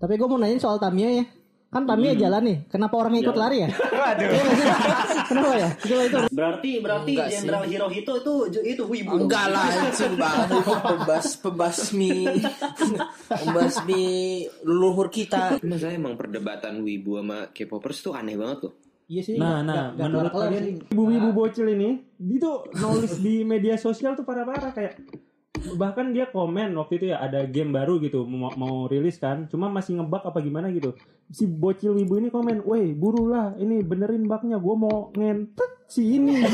Tapi gue mau nanya soal Tamiya ya. Kan Tamiya jalan nih. Kenapa orang ikut Ya. lari ya? Waduh. Iya? Coba ya. Coba itu. Berarti berarti Enggak sih. Jenderal Hirohito itu itu wibu. Enggak lah itu bang itu pembas pembasmi pembasmi leluhur kita Masa emang perdebatan wibu sama K-popers tuh aneh banget loh. Iya sih. Nah, nah, nggak menurut kalian ibu-ibu bocil ini, dia tuh nulis di media sosial tuh parah-parah kayak bahkan dia komen waktu itu ya ada game baru gitu mau, mau rilis kan cuma masih ngebug apa gimana gitu si bocil ibu ini komen weh burulah ini benerin bugnya gue mau ngentet si ini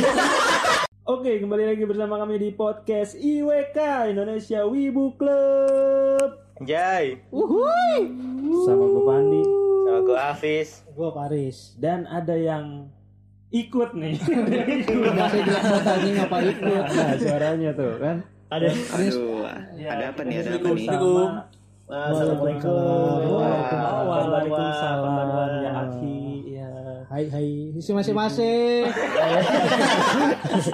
Oke, kembali lagi bersama kami di podcast IWK Indonesia Wibu Club. Jai. Uhuy. Sama gue Pandi Sama gue Hafiz. Gue Paris. dan ada yang ikut nih. Udah saya buat tadi ngapa ikut. nah, suaranya tuh kan. Ada Aduh, Ya, ada apa nih? Ada apa nih? Assalamualaikum. Waalaikumsalam. Waalaikumsalam. Ya akhi, ya. Hai hai. Si masing-masing.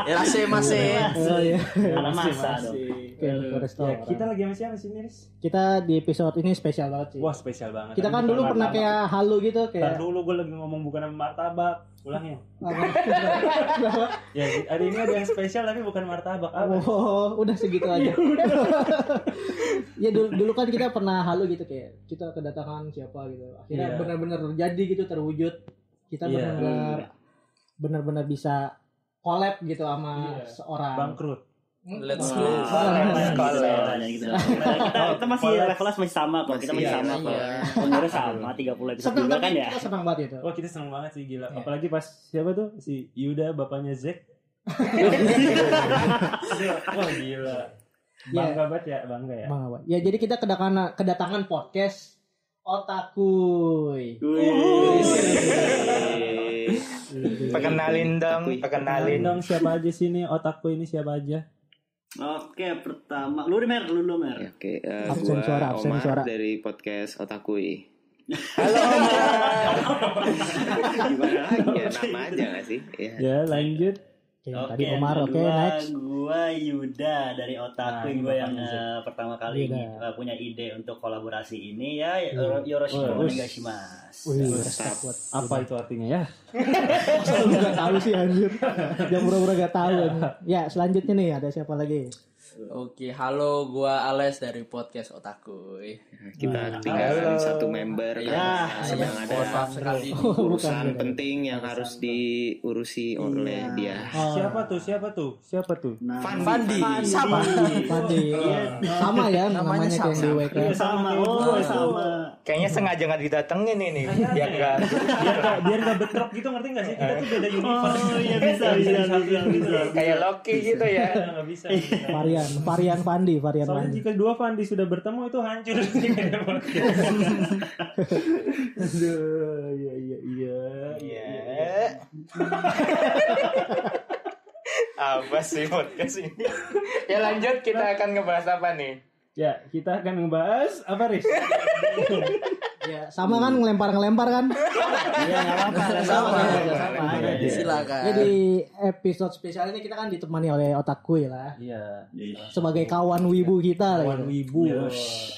ya rase masih Oh iya. Masa dong. Ke Ya, kita lagi sama siapa sih Nis? Kita di episode ini spesial banget sih. Wah spesial banget. Kita kan dulu pernah kayak halu gitu Ntar kayak. dulu gue lagi ngomong bukan sama martabak. Ulang ya. Ya hari ini ada yang spesial tapi bukan martabak. Apa? Oh, udah segitu aja. ya dulu, dulu kan kita pernah halu gitu kayak kita kedatangan siapa gitu. Akhirnya Iya. benar-benar terjadi gitu terwujud. Kita Iya. benar-benar benar-benar bisa collab gitu sama Iya. seorang. Bangkrut. let's Wah. go gitu. Kita, kita masih levelnya masih sama kok. Kita masih sama kok. iya. Umurnya sama 30 episode Senang juga kan ya. kita senang banget itu. Wah kita seneng banget sih gila. Iya. Apalagi pas siapa tuh si Yuda bapaknya Zack. Wah gila. Bangga banget ya, bangga ya. Bang, apa? Ya jadi kita kedatangan kedatangan podcast Otakuy. Perkenalin dong, Kenalin perkenalin. dong siapa aja sini otakku ini siapa aja? Oke, pertama lu mer, lu dulu mer. Ya, Oke, eh, Absen gua suara, absen Omar suara. dari podcast Otakui. Halo Omar. Gimana lagi ya? Nama aja gak sih? Ya. Ya lanjut. Oke, Oke, tadi Omar, oke kedua, next. Gua Yuda dari Nah, Otaku ini gue yang eh, pertama kali Yuda. eh, punya ide untuk kolaborasi ini ya Iya. Yoroshiku Oh, onegaishimasu. Wih, Mantap. respect buat Apa itu artinya ya? Masa lu gak tahu sih anjir. Yang pura-pura gak tahu. anjir. Ya, selanjutnya nih ada siapa lagi? Oke halo gua Ales dari podcast Otaku Kita tinggalkan satu member Ya, karena sedang ada mohon maaf sekali Oh, bukan. urusan penting yang harus diurusi oleh dia. Oh, Siapa tuh? Siapa tuh? Siapa tuh? Nah, Fandi sama Padi. Sama ya namanya, Namanya kayak di sama. WK. Iya, sama, oh sama. Kayaknya sengaja nggak didatengin ini. Biar nggak. Biar gak, biar gak betrok gitu ngerti gak sih? Kita tuh beda universe. Oh iya bisa bisa bisa bisa. Kayak Loki gitu ya. Gak bisa. bisa. Varian, varian Pandi, varian Soalnya Pandi. jika dua Fandi sudah bertemu itu hancur. Aduh, iya iya iya. Iya. Apa sih podcast ini? Ya lanjut kita akan ngebahas apa nih? Ya, kita akan membahas apa, Riz? Ya, sama kan ngelempar-ngelempar kan? Iya enggak apa-apa. Sama sama aja. Ya silakan di episode spesial ini kita kan ditemani oleh Otakuy lah. Iya. Sebagai kawan wibu kita lah. Kawan gitu. wibu.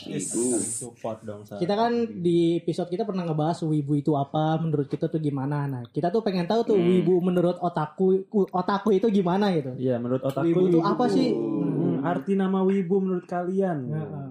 Wibu. Support dong. Kita kan di episode kita pernah ngebahas wibu itu apa, menurut kita tuh gimana. Nah, kita tuh pengen tahu tuh wibu menurut otaku otaku itu gimana gitu. Iya, menurut otakku Wibu itu apa sih? Hmm, arti nama wibu menurut kalian?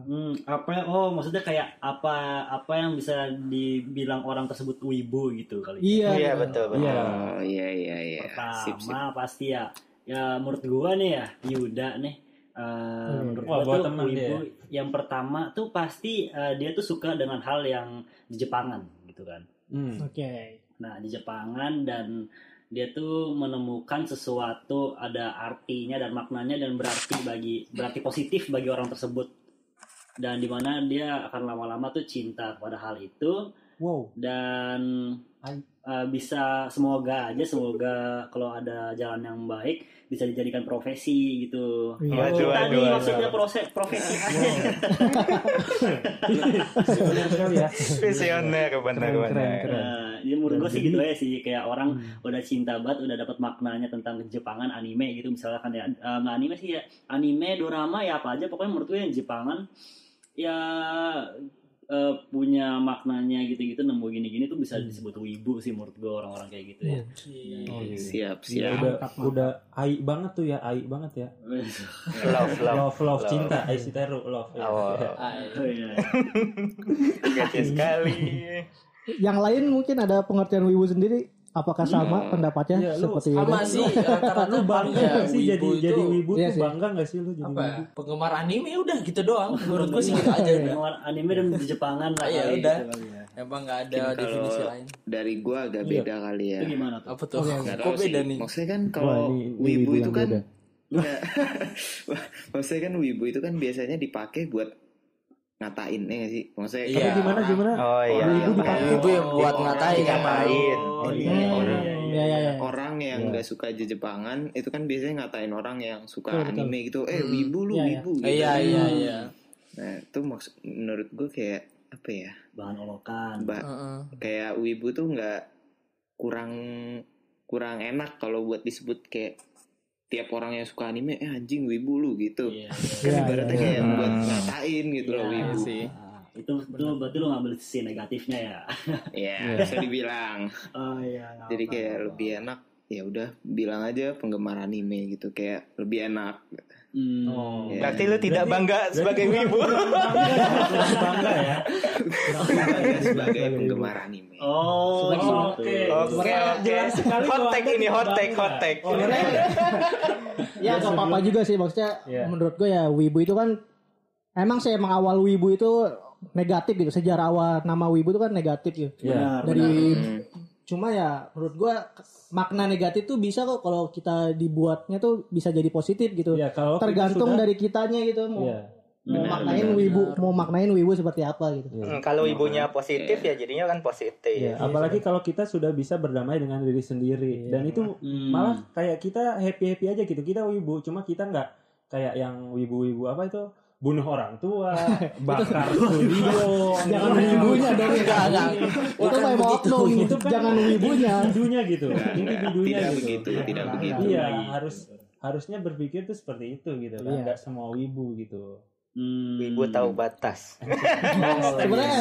Hmm, apa oh maksudnya kayak apa apa yang bisa dibilang orang tersebut wibu gitu kali. Iya. Iya betul betul. Iya. Oh iya iya iya. Sip sip. Pertama pasti ya ya menurut gua nih ya Yuda nih eh, menurut Wah, gua tuh temen wibu yang pertama tuh pasti eh, dia tuh suka dengan hal yang di Jepangan gitu kan. Hmm. Oke. Nah, di Jepangan dan dia tuh menemukan sesuatu ada artinya dan maknanya dan berarti bagi berarti positif bagi orang tersebut. Dan di mana dia akan lama-lama tuh cinta kepada hal itu Wow. dan uh, bisa semoga aja semoga kalau ada jalan yang baik bisa dijadikan profesi gitu. Iya. Kalau Waduh, cinta waduh, maksudnya proses profesi sekali ya. Visioner Keren, benar keren, benar. keren. Nah, ya menurut gue sih Jadi- gitu aja sih kayak orang Hmm. udah cinta banget udah dapat maknanya tentang Jepangan anime gitu misalkan ya eh, nggak anime sih ya anime dorama ya apa aja pokoknya menurut gue yang Jepangan ya eh, punya maknanya gitu-gitu nemu gini-gini tuh Hmm. bisa disebut wibu sih menurut gue orang-orang kayak gitu ya. Siap, Ya, siap. udah udah ai banget tuh ya, ai banget ya. Love, love. Love love cinta, ai Siteru love. ya. Oh. Ya. Oh, iya. Gati sekali. Yang lain mungkin ada pengertian wibu sendiri. Apakah sama pendapatnya Iya, lu seperti Sama itu? sih rata-rata Lu bangga ya, sih jadi wibu jadi itu wibu Iya tuh sih. bangga gak sih lu jadi apa ya, wibu? penggemar anime udah gitu doang menurut gue sih gitu aja udah Penggemar anime dan di Jepangan lah Iya, kali udah. ya. emang nggak ada definisi lain dari gua agak beda kali ya. Itu gimana tuh? apa tuh Nggak kok tahu beda nih Maksudnya kan kalau ini- ini wibu itu kan. Maksudnya kan wibu itu kan biasanya dipakai buat ngatain ya nggak sih? Maksudnya Iya. Tapi gimana gimana? Oh iya. Orang iya. yang dipakai. Wibu yang buat ngatain Ngatain. Oh, Ini iya, orang iya, Iya, iya, iya. orang yang Iya. nggak suka Jepangan itu kan biasanya ngatain orang yang suka Betul, betul. anime gitu. Eh Hmm. wibu lu Iya, iya. wibu. gitu. iya iya iya Nah itu maksud menurut gue kayak apa ya? Bahan olokan. Mbak Heeh. kayak wibu tuh nggak kurang kurang enak kalau buat disebut kayak tiap orang yang suka anime eh anjing wibu lu gitu Iya, kan Iya, ibaratnya iya, kayak iya. buat ngatain gitu loh Iya wibu sih Ah, itu itu berarti lu ngambil sisi negatifnya ya. ya Iya. bisa dibilang Oh iya. nggak jadi kayak lebih enak ya udah bilang aja penggemar anime gitu kayak lebih enak Hmm. Oh. Iya. Berarti lu tidak bangga sebagai wibu. Kurang bangga ya. sebagai penggemar anime Oh. Oke, oke. jelas sekali Hot take ini, hot take, hot take. Oh, iya. Ya gak apa-apa juga sih maksudnya Iya. menurut gue ya wibu itu kan emang sih emang awal wibu itu negatif gitu sejarah awal nama wibu itu kan negatif gitu Iya. Benar, dari Hmm. cuma ya menurut gue makna negatif tuh bisa kok kalau kita dibuatnya tuh bisa jadi positif gitu Iya, kalau kita tergantung sudah- dari kitanya gitu mau Iya. Mau Benar, maknain benar, wibu benar. mau maknain wibu seperti apa gitu. Iya. Hmm, kalau ibunya positif ya jadinya kan positif. Iya, apalagi kalau kita sudah bisa berdamai dengan diri sendiri. Dan itu Hmm. malah kayak kita happy happy aja gitu. Kita wibu cuma kita nggak kayak yang wibu-wibu apa itu? Bunuh orang tua bakar studio. jangan wibunya dong Enggak, enggak. itu begitu. oknum Itu kan jangan wibunya. Individunya gitu. Nggak, nggak, individunya tidak gitu. begitu tidak begitu iya harus harusnya berpikir tuh seperti itu gitu kan. Iya. nggak semua wibu gitu Hmm. Wibu tahu batas. sebenarnya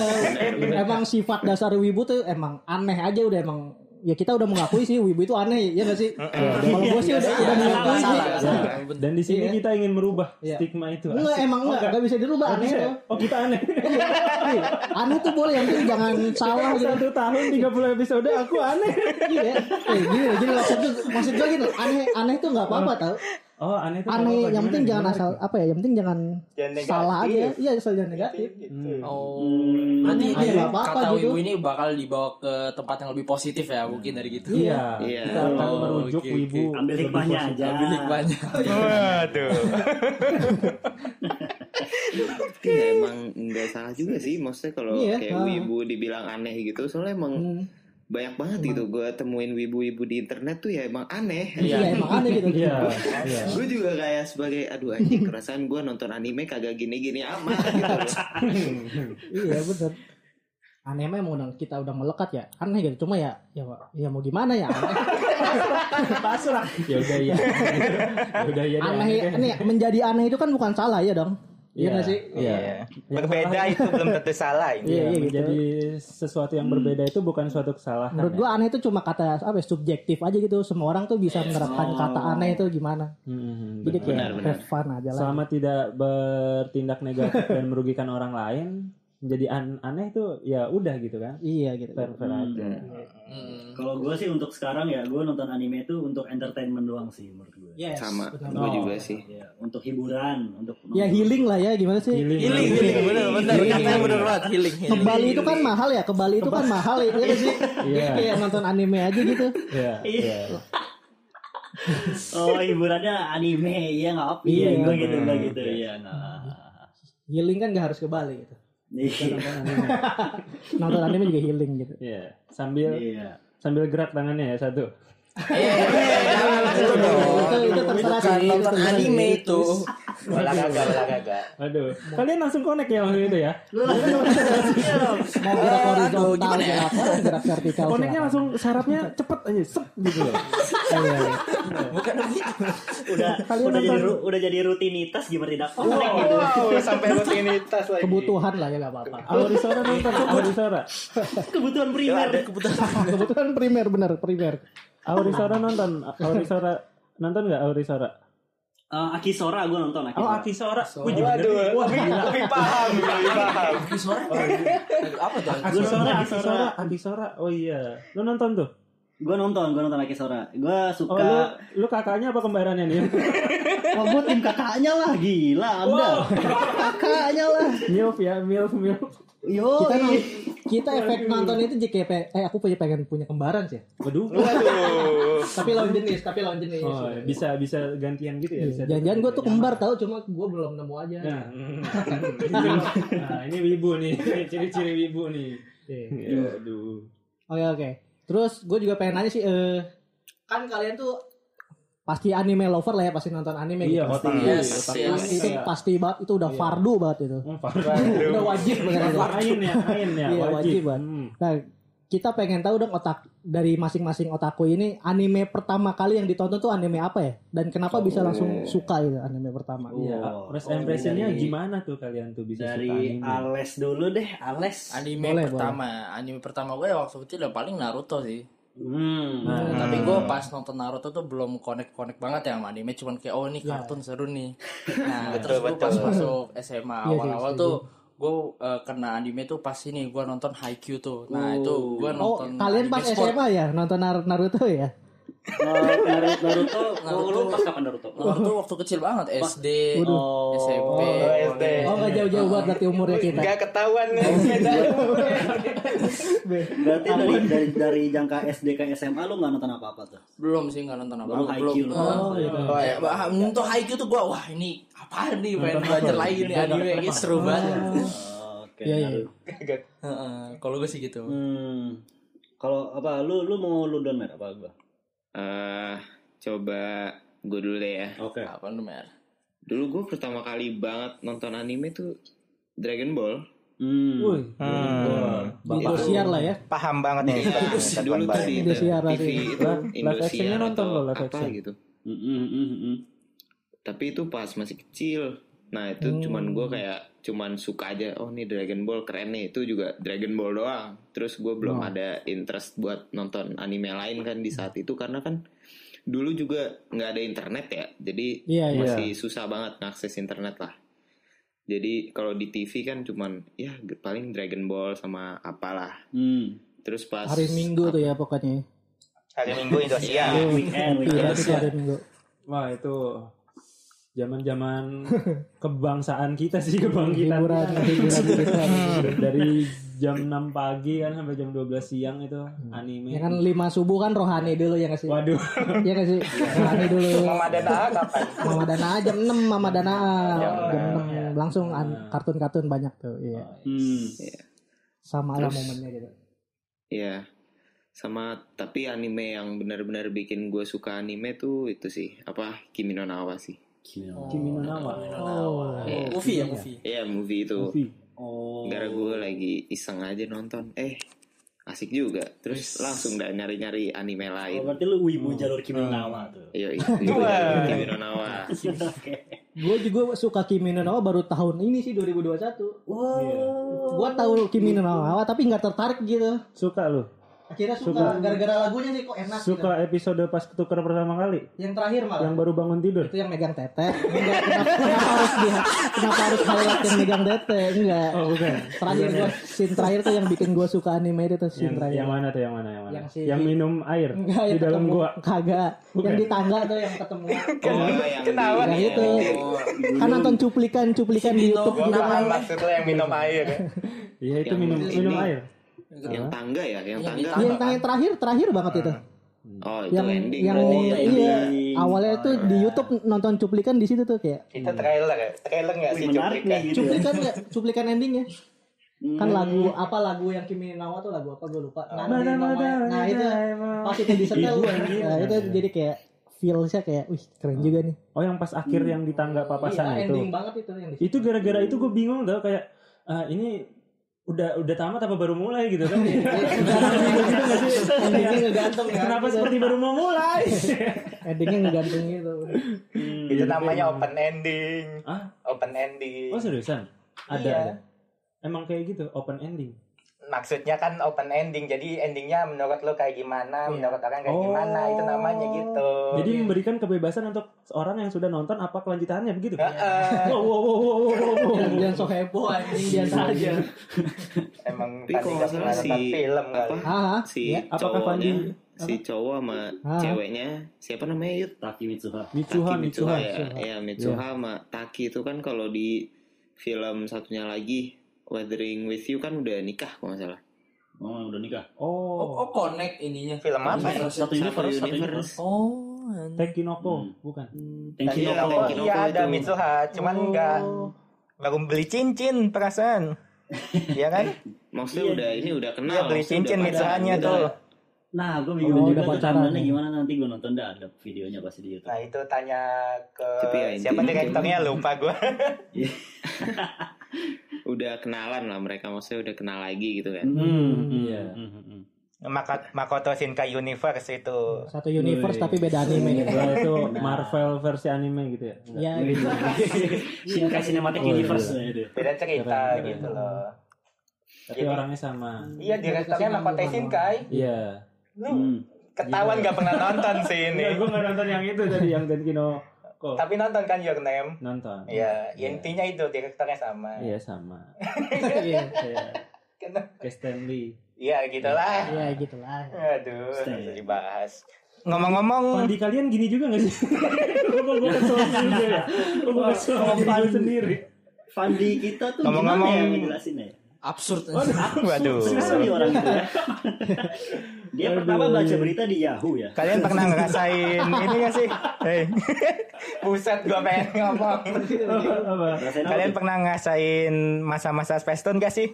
emang sifat dasar wibu tuh emang aneh aja udah emang. Ya kita udah mengakui sih wibu itu aneh ya nggak sih? Kalau gue sih udah udah mengakui sih. salah. Salah Ya, dan di sini Iya. kita ingin merubah Iya. stigma itu. Enggak emang Oh, enggak. Enggak bisa dirubah Nggak aneh ya? tuh. Oh kita aneh. Iya. aneh tuh boleh yang penting jangan salah gitu. Satu tahun 30 episode aku aneh. Iya. Eh gini gini maksud gue maksud gue gini. Aneh aneh tuh nggak apa-apa tau oh aneh itu aneh yang penting Gimana, jangan asal apa ya yang penting jangan Jangan negatif. salah aja iya asal jangan negatif Hmm. Oh, berarti Hmm, ini nggak apa-apa kata gitu. wibu ini bakal dibawa ke tempat yang lebih positif ya, mungkin dari gitu. Iya, Iya. kita akan Oh, merujuk wibu. oke. Ambil hikmahnya aja. Ambil hikmahnya. Waduh. ya emang nggak salah juga sih maksudnya kalau Iya, kayak ah. wibu dibilang aneh gitu soalnya emang Hmm. Banyak banget gitu gue temuin wibu-wibu di internet tuh ya emang aneh iya emang aneh gitu Iya, iya. gue juga kayak sebagai aduh anjing perasaan gue nonton anime kagak gini-gini amat gitu iya bener aneh mah emang udah kita udah melekat ya aneh gitu cuma ya ya ya mau gimana ya aneh Pasrah. Ya udah iya. Ya udah iya. deh, aneh deh. ini menjadi aneh itu kan bukan salah ya dong iya nggak sih Iya. Berbeda itu belum tentu salah ini. Iya, Iya, iya, gitu. menjadi sesuatu yang berbeda itu bukan suatu kesalahan. menurut ya. gua aneh itu cuma kata apa ya, subjektif aja gitu semua orang tuh bisa menerapkan kata aneh itu gimana Hmm, jadi benar. kayak Benar, benar. have fun aja lah Selama tidak bertindak negatif dan merugikan orang lain, menjadi an- aneh itu ya udah gitu kan. iya gitu Fair fair Hmm. aja. Hmm. Kalau gue sih untuk sekarang ya gue nonton anime itu untuk entertainment doang sih menurut gue. Yes, sama gue Oh. juga sih Ya, untuk hiburan, untuk ya healing lah ya gimana sih Healing. Healing, healing, bener, bener. Healing. Katanya bener banget, healing. ke healing. Bali itu kan mahal ya ke Bali itu kan mahal ya iya sih Iya. kayak nonton anime aja gitu Iya, iya. Oh hiburannya anime, iya nggak apa? Iya, Iya. gue gitu, gue gitu, iya nggak. healing kan gak harus ke Bali gitu Iya. Nonton anime juga healing gitu Iya. Sambil Iya. sambil gerak tangannya ya satu. Eh, jangan gitu dong. Itu- itu terserah sih, nonton anime itu. Olah kagak, olah kagak. Aduh. Kalian langsung connect ya waktu itu ya? mau gerak horizontal gimana ya? silakan, gerak vertikal Koneknya langsung syaratnya cepet aja, sep gitu loh. Iya, iya. Bukan begitu. udah Kalian udah jadi udah jadi rutinitas gimana tidak connect gitu Wow, sampai rutinitas lagi. kebutuhan lah ya nggak apa-apa Aurisora nonton, Aurisora. kebutuhan primer kebutuhan primer benar primer Aurisora nonton, Aurisora nonton nggak Aurisora? Eh, Akisora gue nonton Oh Akisora Akisora, gue juga Waduh, Wah, lebih, gila. lebih paham, lebih paham. Di suara apa tuh? Akisora, Akisora. Akisora, Akisora. Oh iya, lu nonton tuh? gue nonton gue nonton Akisora gue Oh suka lu, lu kakaknya apa kembarannya nih? oh, gue tim kakaknya lah gila anda kakaknya lah milf ya, milf, milf. Yo kita kita efek nonton itu JKP eh aku punya pengen punya kembaran sih Waduh. Waduh. tapi lawan jenis tapi lawan jenis Oh, bisa bisa gantian gitu ya? Bisa jangan-jangan gue tuh kembar tau cuma gue belum nemu aja Nah, nah, ini wibu nih, ciri-ciri wibu nih. Iya. Aduh. Oke oke. Terus gue juga pengen nanya sih, eh kan kalian tuh pasti anime lover lah ya, pasti nonton anime Iya, gitu. pasti. Yes, Pasti. yes. Pasti itu pasti banget, itu udah fardu banget itu. Oh, Fardu. Udah wajib banget. itu. Ain ya, ain ya, Iya, wajib, wajib. Bang. Hmm. Nah, kita pengen tahu dong otak dari masing-masing otaku ini anime pertama kali yang ditonton tuh anime apa ya? Dan kenapa bisa langsung suka itu anime pertama? Iya, Oh, first oh, impressionnya dari- gimana tuh kalian tuh bisa suka dari anime? Ales dulu deh Ales Anime Boleh, pertama, anime pertama gue waktu kecil udah paling Naruto sih. Hmm. Nah, Tapi gue pas nonton Naruto tuh belum connect-connect banget ya sama anime, cuman kayak oh ini Ya. kartun seru nih. Nah, Betul, terus gue pas masuk SMA Iya sih, awal-awal tuh gue eh, kena anime tuh pas ini gue nonton Haikyuu tuh. Nah, itu gue Oh, nonton kalian anime pas sport. SMA ya nonton Nar- Naruto ya? Naruto, Naruto, Naruto. lu pas kapan Naruto? Naruto waktu kecil banget SD, Oh, SMP. Oh, SD. Oh, jauh-jauh banget berarti umurnya kita. Gak ketahuan nih beda Berarti dari, dari dari jangka SD ke SMA lu nggak nonton apa-apa tuh? Belum sih nggak nonton apa Baru Haikyuu lu. Oh, iya. Oh, ya. Untuk Haikyuu tuh gue wah ini apa nih pengen belajar lagi nih anime ini seru banget. Oke. Iya, iya. Naruto. Heeh, Kalau gue sih gitu. Hmm. Kalau apa lu lu mau lu down mer apa gua? Eh, coba gue dulu deh ya. Oke. Apa tuh mer? Dulu gue pertama kali banget nonton anime tuh Dragon Ball. Hmm. Wih, Hmm. Di Indosiar lah ya. Paham banget nih. Dulu tuh di Indosiar TV itu Indosiar nonton atau lo, live apa action. gitu. Hmm, hmm, hmm, hmm. Tapi itu pas masih kecil. Nah itu cuman gue kayak cuman suka aja. Oh nih Dragon Ball keren nih. Itu juga Dragon Ball doang. Terus gue belum ada interest buat nonton anime lain kan di saat itu karena kan dulu juga nggak ada internet ya. Jadi Iya, iya. masih susah banget ngakses internet lah. Jadi kalau di TV kan cuman ya paling Dragon Ball sama apalah. Hmm. Terus pas Hari Minggu tuh ya pokoknya. Hari Minggu Indosiar. Weekend, Iya, weekend. itu hari Minggu. wah itu zaman-zaman kebangsaan kita sih kebangkitan Hiburan, hiburan kita. dari jam 6 pagi kan sampai jam 12 siang itu anime. Ya kan lima subuh kan rohani dulu ya nggak sih? Waduh. Iya nggak sih? Rohani dulu. Mama Dana kapan? Mama Dana jam 6 Mama Dana jam ya. 6 langsung an- kartun-kartun banyak tuh. Iya. Hmm. Sama lah momennya gitu. Iya. Sama tapi anime yang benar-benar bikin gue suka anime tuh itu sih apa Kimi no Na wa sih. Kimi no Na wa. Oh. Iya. Movie ya movie. Iya movie itu. Movie. Oh. Gara gue lagi iseng aja nonton. Eh asik juga. Terus langsung dah nyari-nyari anime Oh, lain. berarti lu wibu jalur Kimi no Na wa tuh. Iya. Kimi no Na wa. Oke. Gue juga suka Kimi no Na wa baru tahun ini sih 2021. Wow. Gue tahu Kimi no Na wa tapi nggak tertarik gitu. Suka lu? Akhirnya Suka. suka gara-gara lagunya sih kok enak Suka episode pas ketukar pertama kali? gitu. Yang terakhir malah. Yang baru bangun tidur? itu yang megang tete enggak kenapa, kenapa harus dia kenapa harus highlight yang megang tete enggak Oh bukan. terakhir gua scene terakhir tuh yang bikin gua suka anime itu scene Yang, terakhir yang mana tuh yang mana yang mana? Yang Yang, si- minum air enggak di yang dalam ketemu gua. kagak Bukan. yang di tangga tuh yang ketemu Oh, yang Kenapa? yang itu Oh, kan nonton cuplikan cuplikan di YouTube Gue gitu paham kan maksud lo yang minum air. Iya itu Yang minum minum air. Yang tangga ya, yang Yang tangga. yang terakhir terakhir terakhir banget itu Oh itu yang ending. yang berarti ya. iya awalnya tuh di YouTube nonton cuplikan di situ tuh kayak Kita trailer ya. Trailer nggak sih cuplikan? nih gitu. cuplikan nggak cuplikan endingnya kan Hmm. lagu apa lagu yang Kimi no Na wa tuh lagu apa gue lupa nah, di mada, namanya- nah itu pas itu disetel nah, itu jadi kayak feelsnya kayak wih keren juga nih Oh yang pas akhir yang di tangga papasan iya, itu. ending banget itu yang di Itu gara-gara itu gue bingung tau kayak ah, ini udah udah tamat apa baru mulai gitu kan Endingnya ngegantung ya. kenapa seperti baru mau mulai Endingnya ngegantung gitu. Itu namanya open ending. Open ending. oh seriusan ada, Iya. ada emang kayak gitu open ending Maksudnya kan open ending. Jadi endingnya menurut lu kayak gimana, menurut orang kayak Oh. gimana, itu namanya gitu. jadi memberikan kebebasan untuk orang yang sudah nonton apa kelanjutannya begitu Heeh. wow wow wow wow, wow, wow. Jangan sok heboh anjing biasa aja. Emang Tapi tadi kalau gak nggak pernah salah nonton si film apa kali. Si ya. Apakah cowoknya Fandi- si cowok sama Ah. ceweknya siapa namanya Yud? Taki Mitsuha Mitsuha Taki Mitsuha ya, ya Mitsuha sama Taki itu kan kalau di film satunya lagi Weathering with You kan udah nikah kalau nggak salah. oh udah nikah Oh, oh oh connect ininya. Film apa? ya? satu universe satu universe Oh, anjing. Tekinoko Hmm. bukan Thank you Iya, iya ada itu. Mitsuha, cuman Oh. enggak baru beli cincin perasaan. Iya kan? Maksudnya Iya. udah ini udah kenal. Iya beli cincin Mitsuhanya pada- tuh. nah gue bingung Oh, juga tuh pacaran timelinenya ya? gimana nanti gue nonton dah ada videonya pasti di YouTube Nah itu tanya ke Tapi ya, siapa direktornya lupa gue. Udah kenalan lah mereka maksudnya udah kenal lagi gitu kan. Hmm, iya. Hmm, hmm, hmm. Maka- Makoto Shinkai Universe itu. Satu universe Wih. tapi beda anime gitu. Itu Marvel versi anime gitu ya Enggak. Ya gitu. Shinkai Cinematic Oh, iya. Universe ya itu. Beda cerita Keren, keren. gitu loh. tapi Jadi- orangnya sama Iya direktornya Makoto Shinkai. iya Lu Hmm. ketahuan gak pernah nonton sih ini. Enggak, gue nggak nonton yang itu tadi yang Tenkino kok Tapi nonton kan Your Name. nonton Iya, intinya itu direktornya sama. iya sama Iya. Iya. Kenapa? Stanley Iya gitulah. Ya gitulah. Aduh, Stay. harus dibahas. Ngomong-ngomong, Pandi kalian gini juga gak sih? Kok gue kesel juga ya? Gue kesel gue sendiri? Fandi kita tuh Ngomong-ngomong- gimana ya ya? Absurd. waduh. Sekali orang itu ya. Dia pertama baca berita di Yahoo ya. Kalian pernah ngerasain ini gak sih? Hei. Buset, gua pengen ngomong. Apa? Apa Kalian tuh? pernah ngerasain masa-masa Space Tune gak sih?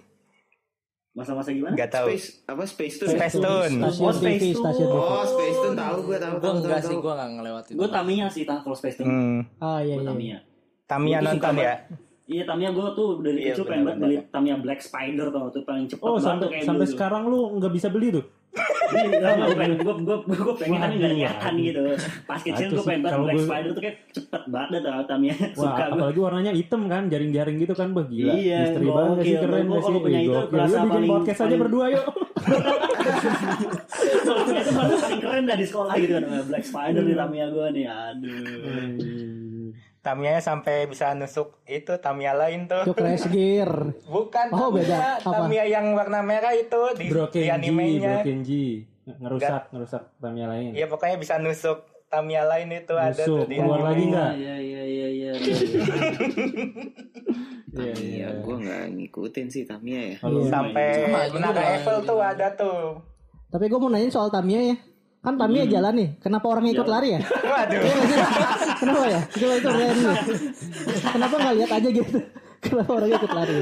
Masa-masa gimana? Gak tahu. Space apa Space Tune? Space Tune. Oh, Space Tune. Oh Space Tune tahu gue tahu Gue tahu enggak tahu, sih, tahu. gue enggak ngelewat itu. Gue Tamiya sih tah kalau Space Tune. Hmm. Ah iya Gue iya. Tamiya. Tamiya nonton ya? Iya Tamiya gue tuh dari Iya, kecil pengen banget beli Tamiya Black Spider tau tuh paling cepet Oh banget sampai kayak sampai dulu. sekarang lu nggak bisa beli tuh? Iya, gue pengen gue gue gue pengen tapi nggak niatan waduh. gitu. Pas kecil Itu gue pengen banget Black gue- Spider tuh kayak cepet banget tau Tamiya. Wah, Suka gue. apalagi warnanya hitam kan, jaring-jaring gitu kan, bah gila. Iya, Misteri banget sih, keren Gua gak sih? kalau punya itu berasa Yuk bikin podcast aja berdua yuk. Itu paling keren dah di sekolah gitu kan. Black Spider di Tamiya gue nih. Aduh. Tamiyanya sampai bisa nusuk itu Tamiya lain tuh. Itu Crash Gear. Bukan Oh, beda. Tamiya. Apa? Tamiya yang warna merah itu di, di Brokenji, animenya. Brokenji. Ngerusak, ngerusak Tamiya lain. Iya pokoknya bisa nusuk Tamiya lain itu ada Nusuk. tuh di Keluar lagi anime. nggak? Iya iya iya iya. Iya, Iya, gue nggak ngikutin sih Tamiya ya. Kalau Iya. Sampai Menara Eiffel tuh ada tuh. Tapi gue mau nanyain soal Tamiya ya. Kan Tamiya jalan nih. Kenapa orang ikut lari ya? Waduh. Kenapa ya? Coba itu random. Kenapa nggak lihat aja gitu? Kenapa orang ikut lari?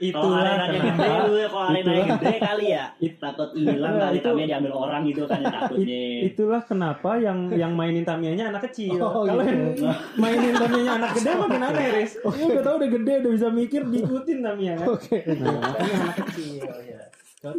Kalau itulah arenanya gede lu ya, kalau arenanya gede kali ya. Takut hilang Nah, kali itu- Tamiya diambil orang gitu kan ya takutnya. It- itulah kenapa yang yang mainin Tamiyanya anak kecil. Oh, Kalau gitu. yang mainin Tamiyanya anak gede makin aneh, Riz. Oh, udah tau udah gede, udah bisa mikir, diikutin Tamiya kan. Oke. Nah, makanya anak kecil ya. Kan,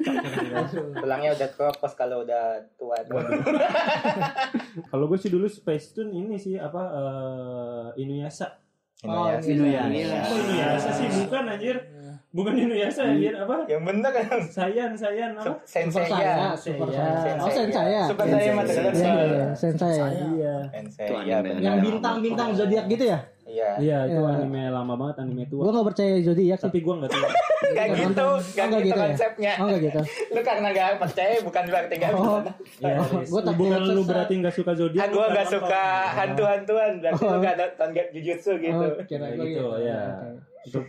Tulangnya udah kropos kalau udah tua. Kalau gue sih dulu Space Tune ini sih apa eh Inuyasha. Oh, Ini ya. Sinu ya. Oh Inuyasha sih bukan anjir. Bukan Inuyasha anjir apa? Yang bener kan? Sayan, Sayan apa? Sensei saya, super Sensei. saya. Oh, sensei. Super saya mata Iya, iya, iya, sensei. Iya. Sensei ya. bener. Yang bintang-bintang zodiak gitu ya? Iya. Iya, itu Iya. anime lama banget, anime tua. Gue gak percaya zodiak. Tapi gue nggak tahu. Gak gitu, gak Oh, gitu nggak gitu ya? konsepnya. Oh gitu. Lu karena gak percaya bukan berarti gak Oh. Ya, Oh, Riz. gua takut bukan lu berarti nggak suka zodiak. Ah, nggak gak suka hantu-hantuan, berarti lu Oh. gak nonton Jujutsu gitu. Oh, kira gitu, gitu. ya. Itu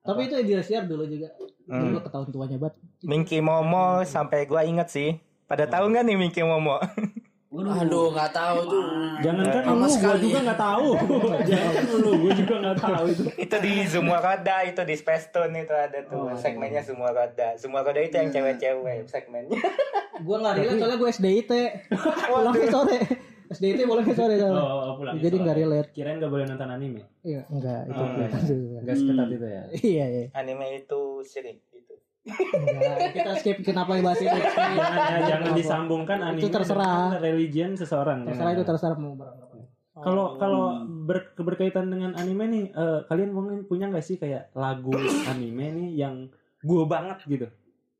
Tapi itu di share dulu juga. Hmm. Gue ketahuan tuanya banget. Minky Momo sampai gue inget sih. Pada tahu nggak nih Minky Momo? Aduh, nggak tahu tuh. Jangankan Sama lu, gua sekali. juga nggak tahu. Jangan lu, gua juga nggak tahu itu. itu di Semua Roda, itu di Space Tune itu ada tuh segmennya Semua Roda. Semua Roda itu yang cewek-cewek segmennya. Gue nggak relate soalnya gue SDIT. Pulangnya sore. SDIT bolehnya sore soalnya. Oh, pulang. Jadi nggak relate. Kirain nggak boleh nonton anime. Iya, enggak. Itu Oh, bukan. Nggak seketat itu ya. Iya, iya. Anime itu sering. Enggak, kita skip kenapa bahas itu. jangan ya, jangan disambungkan anime Itu terserah. religion seseorang. Terserah itu terserah mau berangkat. Kalau kalau ber- berkaitan dengan anime nih, eh, kalian mungkin punya nggak sih kayak lagu anime nih yang gue banget gitu?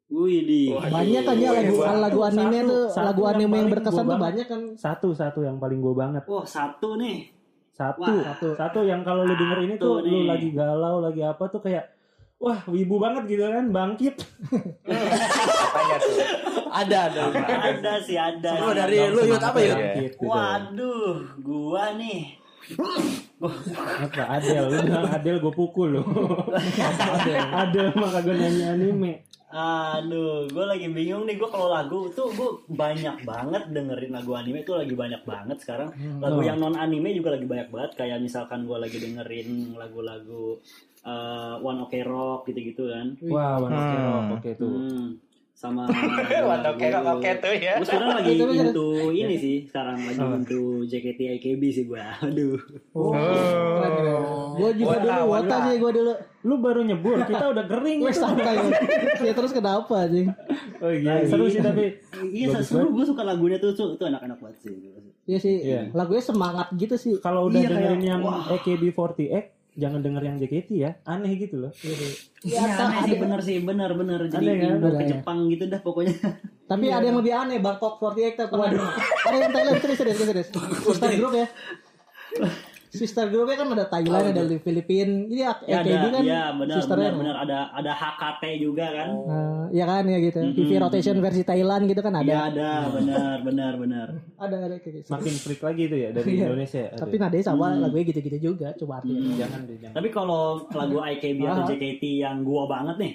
Wih di. banyak kan ya lagu Satu, lagu anime satu, tuh satu lagu yang anime yang berkesan tuh banyak kan Satu satu yang paling gue banget. Wah satu nih. Satu, Wah, satu. satu yang kalau lu denger ini tuh Satu lu nih. lagi galau, lagi apa tuh kayak wah wibu banget gitu kan, bangkit. Apanya tuh? Ada ada. Ada sih ada. Lu dari lu yut apa yut? Bangkit gitu. Waduh, gua nih. Apa Adel, lu bilang Adel gue pukul lu. Adel, Adel mah kagak nyanyi anime. Aduh, gue lagi bingung nih. Gue kalau lagu tuh gue banyak banget dengerin lagu anime tuh lagi banyak banget sekarang. Lagu yang non anime juga lagi banyak banget. Kayak misalkan gue lagi dengerin lagu-lagu eh, One Ok Rock gitu-gitu kan. Wah, One Ok Hmm. Rock, oke tuh. Hmm, sama Waduh, oke oke tuh ya. Gue sekarang lagi into ini sih. Sekarang lagi Apa? into JKT IKB sih gue. Aduh. oh, keren, keren. gue juga Wota, dulu wota wota. sih gue dulu Lu baru nyebur, kita udah kering. itu. santai ya terus kenapa sih Oh iya, seru sih tapi Iya, seru. Gue suka lagunya tuh. Tuh, itu enak-enak banget sih. Iya sih Iya. lagunya semangat gitu sih kalau udah Iya, dengerin kayak, yang wah. AKB48 jangan denger yang JKT ya. Aneh gitu loh. Iya, aneh sih bener sih, bener bener. Jadi Aneh kan? Indo ke Ada ya. Jepang gitu dah pokoknya. tapi ada yang lebih aneh Bangkok 48 tuh pernah dengar? ada yang Thailand serius serius serius sister group ya sister groupnya kan ada Thailand ada di Filipina ini Ya AKB ada, kan ya benar sisternya benar benar ada ada HKT juga kan. Nah, ya kan ya gitu. TV rotation versi Thailand gitu kan ada. Iya ada, benar benar benar. Ada ada kayak gitu. Makin freak lagi itu ya dari Iya. Indonesia. Aduh. Tapi nadanya sama lagunya gitu-gitu juga, coba artinya. jangan deh, jangan. Tapi kalau lagu IKB atau Ah. JKT yang gua banget nih,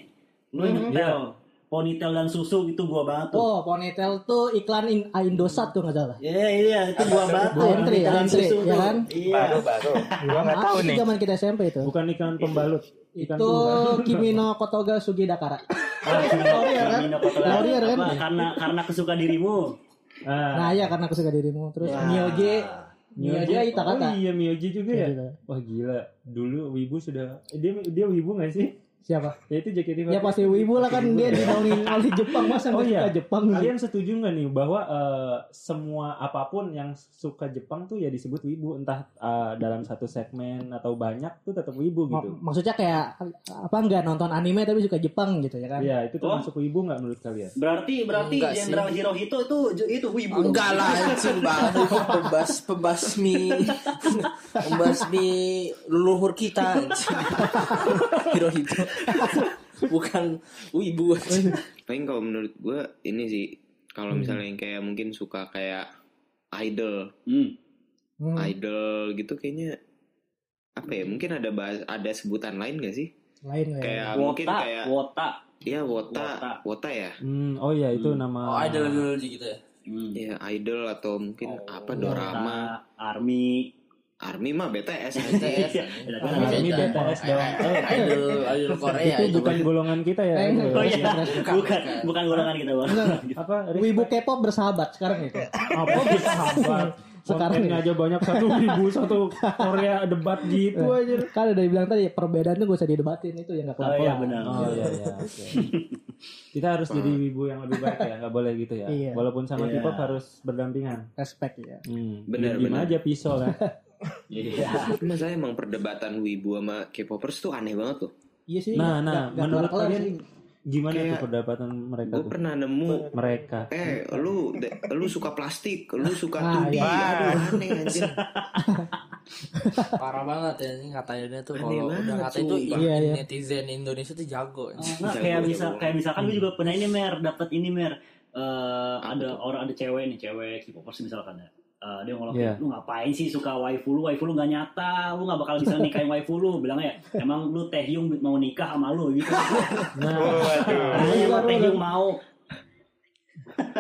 lu inget Tel? Ponytail dan susu itu gua banget tuh. Oh, ponytail tuh iklan in, Indosat tuh nggak salah. Iya iya itu gua banget. Antri, Ponytail dan susu ya kan? Iya. Baru baru. Gua nggak tahu Ah, nih. zaman kita SMP itu. Bukan ikan pembalut. Ikan Itu tunggal. Kimino Kotoga Sugi Dakara. Ah, Laurier kan? Kamino Kotoga. Laurier kan? Karena karena kesuka dirimu. Ah, Nah, ya karena aku suka dirimu. Terus Mioge, Ita Oh kata. iya Mioji juga ya. Wah gila. Dulu Wibu sudah eh, dia dia Wibu gak sih? Siapa? Ya itu JKT. Ya pasti wibu lah kan dia dinaungin oleh Jepang masa Oh iya. suka Jepang sih? Kalian setuju nggak nih bahwa eh, semua apa pun yang suka Jepang tuh ya disebut wibu entah eh, dalam satu segmen atau banyak tuh tetap wibu gitu. Maksudnya kayak apa nggak nonton anime tapi suka Jepang gitu ya kan? Iya itu termasuk wibu nggak menurut kalian? Berarti berarti Enggak sih. Jenderal Hirohito itu itu wibu. dong. Enggak lah anjing banget itu pembas pembasmi pembasmi leluhur kita. Hirohito bukan wibu. Paling kalau menurut gue ini sih kalau misalnya yang kayak mungkin suka kayak idol, Hmm. Hmm. idol gitu kayaknya apa ya? Mungkin ada bahas, ada sebutan lain gak sih? Lain lah ya. Kayak mungkin Wota, kayak wota. ya wota, Wota. wota ya. Hmm, oh iya itu nama. Oh idol idol gitu ya. Hmm. Ya idol atau mungkin Oh, apa Wota, dorama. Army. Army mah BTS. BTS. Ya, ini Beda. BTS dong. Idol idol Korea itu bukan golongan kita ya. Oh iya, Bukan, bukan golongan kita bang. Apa? Wibu K-pop bersahabat sekarang itu. Apa bisa sahabat? Sekarang Kontennya aja banyak satu wibu satu Korea debat gitu aja. Kan udah dibilang tadi perbedaan tuh gak usah didebatin itu yang gak Oh kelar iya benar. Oh iya iya. oke. Kita harus jadi wibu yang lebih baik ya, nggak boleh gitu ya. Iya. Walaupun sama Iya. K-pop harus berdampingan. Respect ya. Hmm. Benar, benar. aja pisau kan. Iya. Masa emang perdebatan wibu sama K-popers tuh aneh banget tuh. Iya sih. Nah, nah, menurut kalian gimana Kayak- tuh perdebatan mereka Gue tuh? pernah nemu Mereka. Eh, lu de- lu suka plastik, lu suka Ah, 2D, iya. aduh aneh anjir. Parah banget ya ini katanya tuh kalau udah kata itu. Iya, iya. netizen Indonesia tuh jago. Nah, Jago, kayak bisa kayak misalkan gue juga pernah ini mer dapat ini mer Eh, Apa ada orang ada cewek nih cewek K-popers misalkan ya Eh, dia ngomong Iya. lu ngapain sih suka waifu lu? Waifu lu gak nyata. Lu gak bakal bisa nikahin waifu lu. Bilangnya emang lu Taehyung mau nikah sama lu? Gitu. Nah, Nah, emang Taehyung mau?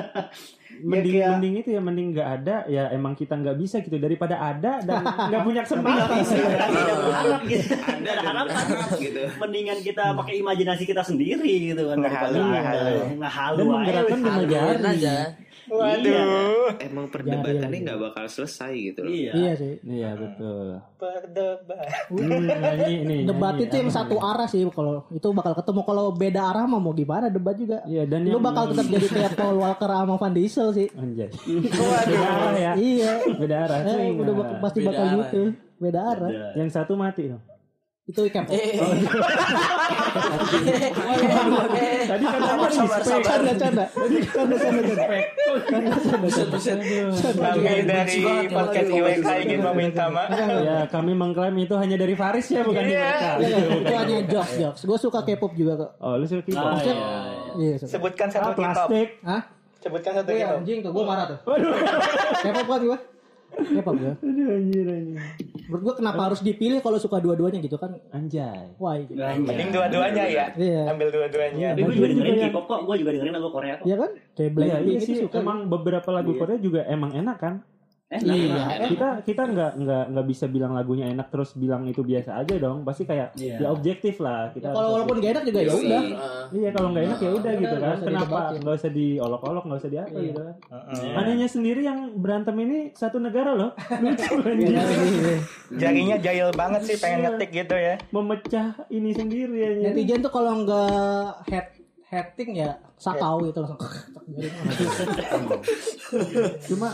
Mending kayak- mending itu ya mending nggak ada ya emang kita nggak bisa gitu. Daripada ada dan nggak punya kesempatan. Tidak berharap gitu Ada berharap gitu. mendingan kita pakai imajinasi kita sendiri gitu kan daripada Ngehalu, ngehalu. ngehalu Dan aja. menggerakkan lima Waduh. emang perdebatannya lagi. nggak bakal selesai gitu loh. Iya. Iya sih. Iya betul. Berdebat. Hmm, nyanyi nih. Debat nyanyi. itu yang satu arah sih kalau itu bakal ketemu kalau beda arah mah mau gimana debat juga. Iya dan Lu bakal tetap jadi kayak Paul Walker sama Van Diesel sih. anjay. Beda arah ya. Iya. Beda arah. Eh, udah bak- pasti Beda bakal arah. gitu. Beda arah. Yang satu mati dong. Itu K-pop. Eh, Tadi kan sabar, sabar. Canda canda. Canda canda canda. buset, buset. Kami dari podcast IWK ingin meminta maaf. Ya kami mengklaim itu hanya dari Faris ya bukan di Iya. mereka. Iya, itu hanya jokes jokes. Gue suka K-pop juga kok. Oh lu suka K-pop? Ah, iya. Iya. suka. Sebutkan Ah, satu K-pop. plastik. Hah? Sebutkan satu Iya K-pop. anjing tuh gue marah tuh. Waduh. K-pop kan gue. K-pop gue. Aduh anjir anjir. Menurut gue kenapa harus dipilih kalau suka dua-duanya gitu kan? Anjay. Why? Gitu. Mending dua-duanya ya. Iya. Ambil dua-duanya. Tapi gue juga dengerin K-pop kok. Gue juga dengerin lagu Korea kok. Iya kan? Kayak Iya, Blackpink iya itu sih. suka. Emang beberapa lagu Korea juga emang enak kan? Eh, Iya. Kita kita nggak nggak nggak bisa bilang lagunya enak terus bilang itu biasa aja dong. Pasti kayak Iya. ya objektif lah. Kita Ya, kalau walaupun gak enak juga ya Iya, udah. ah. Iya kalau nggak enak ya udah Udah, gitu kan. usah Kenapa nggak usah diolok-olok nggak usah diapa Iya. gitu kan? Heeh. Anehnya sendiri yang berantem ini satu negara loh. Lucu. Iya. Jarinya jahil banget sih pengen ngetik gitu ya. Memecah ini sendiri ya. Netizen tuh kalau nggak head heading ya sakau gitu langsung. Cuma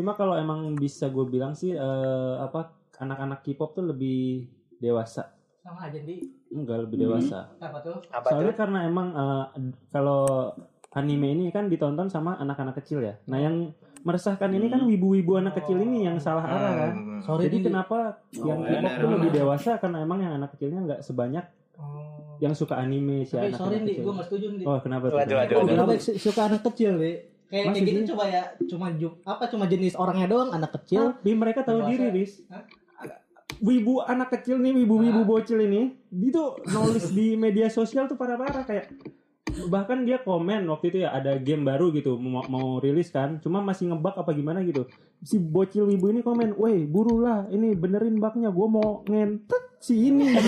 cuma kalau emang bisa gue bilang sih eh, apa anak-anak K-pop tuh lebih dewasa. Sama aja di Enggak lebih dewasa. apa tuh? Apa Soalnya tuh? karena emang eh, kalau anime ini kan ditonton sama anak-anak kecil ya. Nah yang meresahkan ini kan wibu-wibu anak kecil ini yang salah arah kan. Hmm. Sorry Jadi Di. kenapa yang iya, K-pop tuh lebih dewasa karena emang yang anak kecilnya nggak sebanyak Oh. yang suka anime si Tapi anak-anak sorry nih, kecil. gue gak setuju nih. Oh kenapa tuh? Waduh, waduh, Oh, waduh. baik suka anak kecil nih. Kayak Masih kayak gini sih? coba ya, cuma apa cuma jenis orangnya doang anak kecil. Tapi mereka tahu diri. Hah? Wibu anak kecil nih, wibu-wibu bocil ini, dia tuh nulis di media sosial tuh parah-parah kayak bahkan dia komen waktu itu ya ada game baru gitu mau, mau rilis kan cuma masih ngebug apa gimana gitu si bocil wibu ini komen weh burulah ini benerin bugnya gue mau ngentet si ini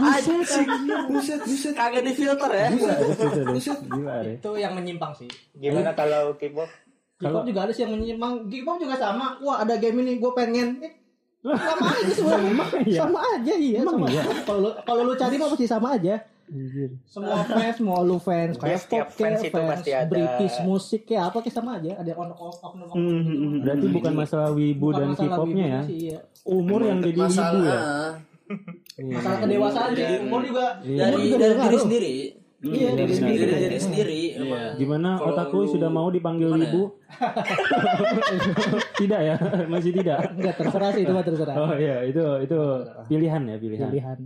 Anjing. Buset, buset. Kagak di filter ya. buset gila deh Itu yang menyimpang sih. Gimana kalau K-pop? K-pop juga ada sih yang menyimpang. K-pop juga sama. Wah ada game ini gue pengen. Eh, sama aja iya? Sama aja iya. Sama. iya? Kalau lu, kalau lu cari mah pasti sama aja. Semua fans, mau lu fans Ya, K-pop setiap fans kayak itu fans pasti ada. British musik kayak apa kayak sama aja. Ada on off oknum oknum Hmm, hmm, hmm. berarti bukan masalah wibu dan K-popnya ya Iya. umur yang jadi wibu ya ah, Masalah kedewasaan sih. Umur juga. Iya. umur dari juga dari diri sendiri. Iya, dari Dari sendiri. Diri sendiri. emang. Gimana lu- sudah mau dipanggil Mana wibu? tidak ya, masih tidak. Enggak terserah sih itu mah terserah. Oh iya, itu itu pilihan ya pilihan. Pilihan.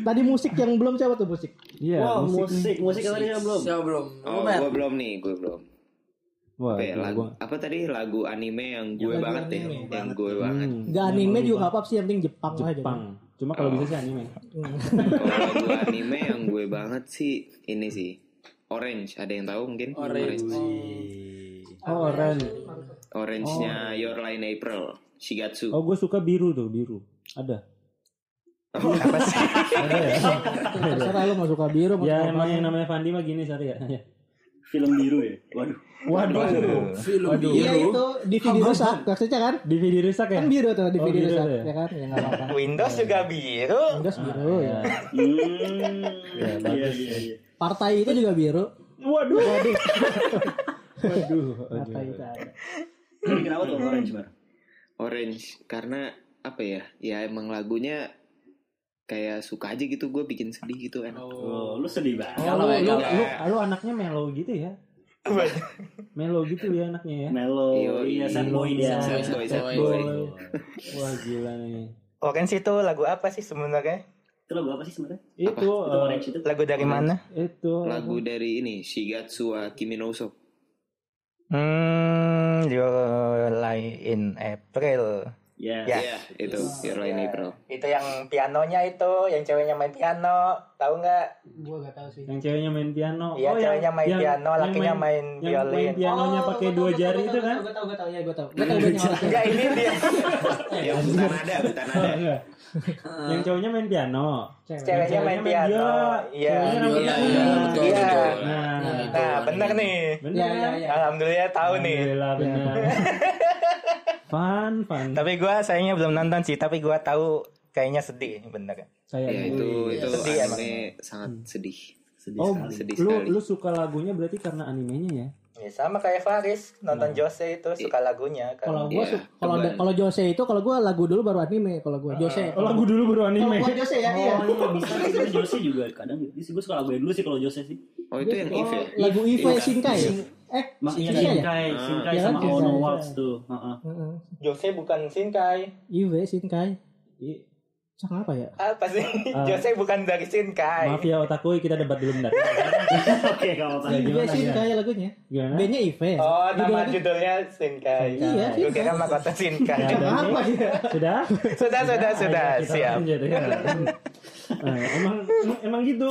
Tadi musik yang belum siapa tuh musik? Iya, Wow, musik. musik, musik apa tadi yang belum? Siapa belum? Oh, gue belum nih, gue belum. Wah, Apa, ya, gua- lagu, apa tadi lagu anime yang gue lagu banget ya, yang gue banget. Hmm, Enggak anime juga enggak apa-apa sih yang penting Jepang, aja. Jepang. Cuma kalau bisa sih anime. Kalau anime yang gue banget sih ini sih Orange. Ada yang tahu mungkin? Orange. Oh, Ren. Orange-nya Your Line April. Shigatsu. Oh, gue suka biru tuh, biru. Ada. Apa sih? Ada ya? Terserah lu mau suka biru mau ya emang yang namanya Fandi mah gini sorry ya. Film biru ya? Waduh. Waduh. Film Waduh. Iya biru. itu DVD rusak maksudnya kan? DVD rusak ya? Kan biru tuh DVD Oh, biru rusak ya? ya kan? Ya enggak apa-apa. Windows juga biru. Windows biru ya. Hmm. Ya, Iya, bagus. iya, iya. Partai itu juga biru. Waduh. Waduh. Waduh. Partai itu ada. Kenapa tuh orange bar? Orange karena apa ya? Ya emang lagunya kayak suka aja gitu gue bikin sedih gitu enak. Oh, lu sedih banget. Oh, Galau lu, lu, lu, lu anaknya mellow gitu ya? Mellow gitu ya anaknya ya? Melo, Iya, sad boy dia. Sad boy, sad boy. Wah gila nih. Orange itu lagu apa sih sebenarnya? Itu lagu apa sih sebenarnya? Itu Itu orange itu. Lagu dari mana? itu Lagu dari ini Shigatsu wa Kimi no Uso. Hmm, Your Line in April. Ya. Ya. Iya, itu Your Line April. Itu yang pianonya itu, yang ceweknya main piano, tahu nggak? Gua enggak tahu sih. yang ceweknya main piano. Iya, Oh, yang- ceweknya main yang- piano, yang lakinya main, yang violin. main pianonya Oh, pakai dua tahu, jari itu kan? Gua tahu, gua tahu, ya gua tahu. Gua tahu Enggak, ini dia. Yang bukan ada, bukan ada. enggak. yang cowoknya main piano. Ceweknya main Ceweknya main piano. Iya. Iya, betul, Iya. betul. Nah, Nah, bener bener nih. Bener. Iya, iya, iya. Alhamdulillah tahu nih. Alhamdulillah bener. fun, fun. Tapi gua sayangnya belum nonton sih, tapi gua tahu kayaknya sedih bener. Kayak Ya itu itu Sedih anime sangat sedih. Sedih Oh, sekali. Sedih lu sekali. lu suka lagunya berarti karena animenya ya? Ya sama kayak Faris nonton Jose itu suka lagunya kan. Kalau gua Iya, su- kalau kalau Jose itu kalau gua lagu dulu baru anime kalau gua Jose. Oh, lagu dulu baru Kalau anime. gua Jose ya iya. Oh iya bisa sih Gue Jose juga kadang sih gue suka lagu dulu sih kalau Jose sih. Oh itu yang Eve ya? lagu Eve Iya. Shinkai. Eh, Mak iya Shinkai ya? Shinkai, Shinkai Iya, sama Shinkai. Ono Waltz tuh. Heeh. Heeh. Jose bukan Shinkai. Eve Shinkai. I- Cang apa ya? Apa sih? Ah. Jose bukan dari Shinkai. Maaf ya otakui kita debat dulu bentar. Oke kalau. Ya, Eve gimana, Shinkai lagunya. Gimana? B-nya Eve. Oh, nama Judulnya- judulnya Shinkai. Iya, Gue kira Shinkai. Ya, Cang apa ya? Sudah? Sudah, sudah, sudah. Siap. lanjut, ya. Nah, emang emang- emang gitu.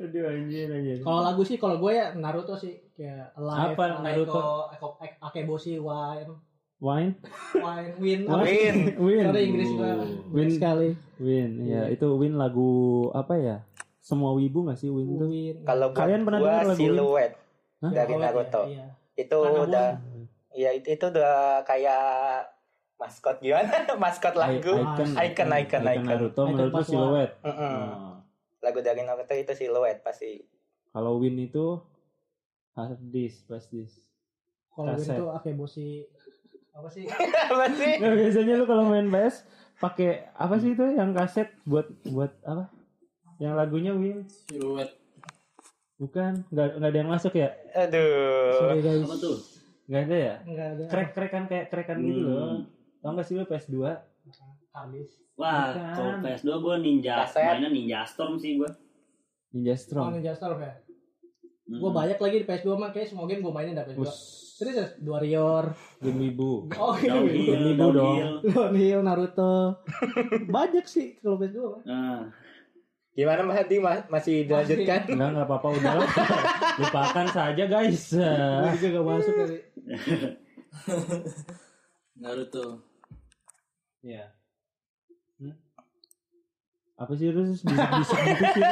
Aduh anjir anjir. Kalau lagu sih kalau gue ya Naruto sih kayak Alive, Apa Naruto, Eko, Eko, Akeboshi, Wine, Wine? Wine, Win, Wine? Win. Win. Sorry Inggris gue Win. sekali. Win. Ya, itu Win lagu apa ya? Semua wibu gak sih Win tuh? Win. Kalau Kalian pernah dengar lagu siluet dari Kalau Naruto. ya, iya. Itu udah ya itu, itu udah kayak maskot gimana? maskot lagu. Icon, Icon, icon, icon. Naruto Icon menurut lu pas siluet. Mm-mm. Oh. Lagu dari Naruto itu siluet pasti. Kalau Win itu hard disk, flash disk. Kalau Win Kaset. tuh Akeboshi apa sih? Apa sih? Nah, biasanya lu kalau main PS pakai apa sih itu yang kaset buat buat apa? Yang lagunya Win. Siluet. Bukan, nggak nggak ada yang masuk ya? Aduh. Sorry guys. Apa tuh? Nggak ada ya? Enggak ada. Krek-krekan kayak krekan gitu Hmm. loh. Tau gak sih lu PS2? Habis. Wah, Bukan. kalau PS2 gue Ninja, Kaset. mainnya Ninja Storm sih gue. Ninja Oh, Storm. Ninja Storm ya. Hmm. Gue banyak lagi di PS2 mah kayak semua game gue mainin dah PS2. Us, Serius ya? Warrior. game ibu. Oh, Downhill, Ibu dong. downhill. Downhill, Naruto. banyak sih kalau PS2 mah. Nah, Gimana Mas Hadi Ma- masih dilanjutkan? Enggak, enggak apa-apa udah lah. Lupakan saja guys. Gue juga gak masuk kali. Naruto. Ya. Hmm? Apa sih terus bisik-bisik gitu sih?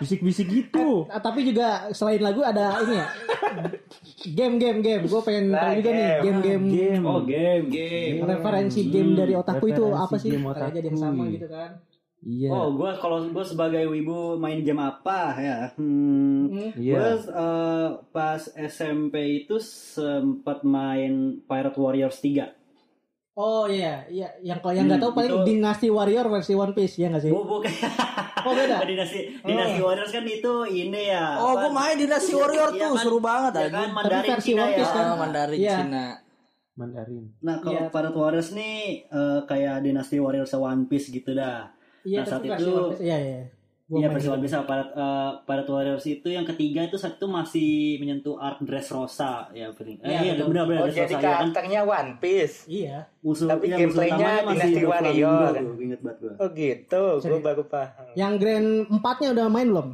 Bisik-bisik gitu. Ah, tapi juga selain lagu ada ini ya. Game game game. Gue pengen Nah, tahu juga nih game. game-game Game. oh game. Game. referensi Hmm, game dari otaku itu referensi apa sih? game jadi yang sama gitu kan. Iya. Oh, gue kalau gue sebagai wibu main game apa ya? Hmm. Iya. Gue eh, pas SMP itu sempat main Pirate Warriors 3. Oh iya, iya. Yang kalau yang nggak Hmm, tahu paling itu- Dynasty Warrior versi One Piece ya nggak sih? Bu, bukan. Oh beda. Dinasti Dinasti Warriors kan itu ini ya. Oh, apa? gue main Dinasti Warrior Iya tuh, kan? seru banget Ya kan Mandarin versi Cina One ya. Piece kan? Ah, Mandarin Iya. Cina. Mandarin. Nah, kalau Iya. Pirate Warriors nih eh, kayak Dinasti Warriors One Piece gitu dah. Iya, Nah, saat tapi itu- One Piece. Iya, iya. Iya. One Piece sama Pirate, eh, Pirate Warriors itu yang ketiga itu satu masih menyentuh art Dressrosa ya Fring. Eh, Iya, iya betul. benar benar Oh, jadi ya kan. karakternya One Piece. Iya. Musuh Tapi iya, gameplaynya Dynasty Warrior. banget gua. Oh gitu, gue baru paham. Yang Grand 4-nya udah main belum?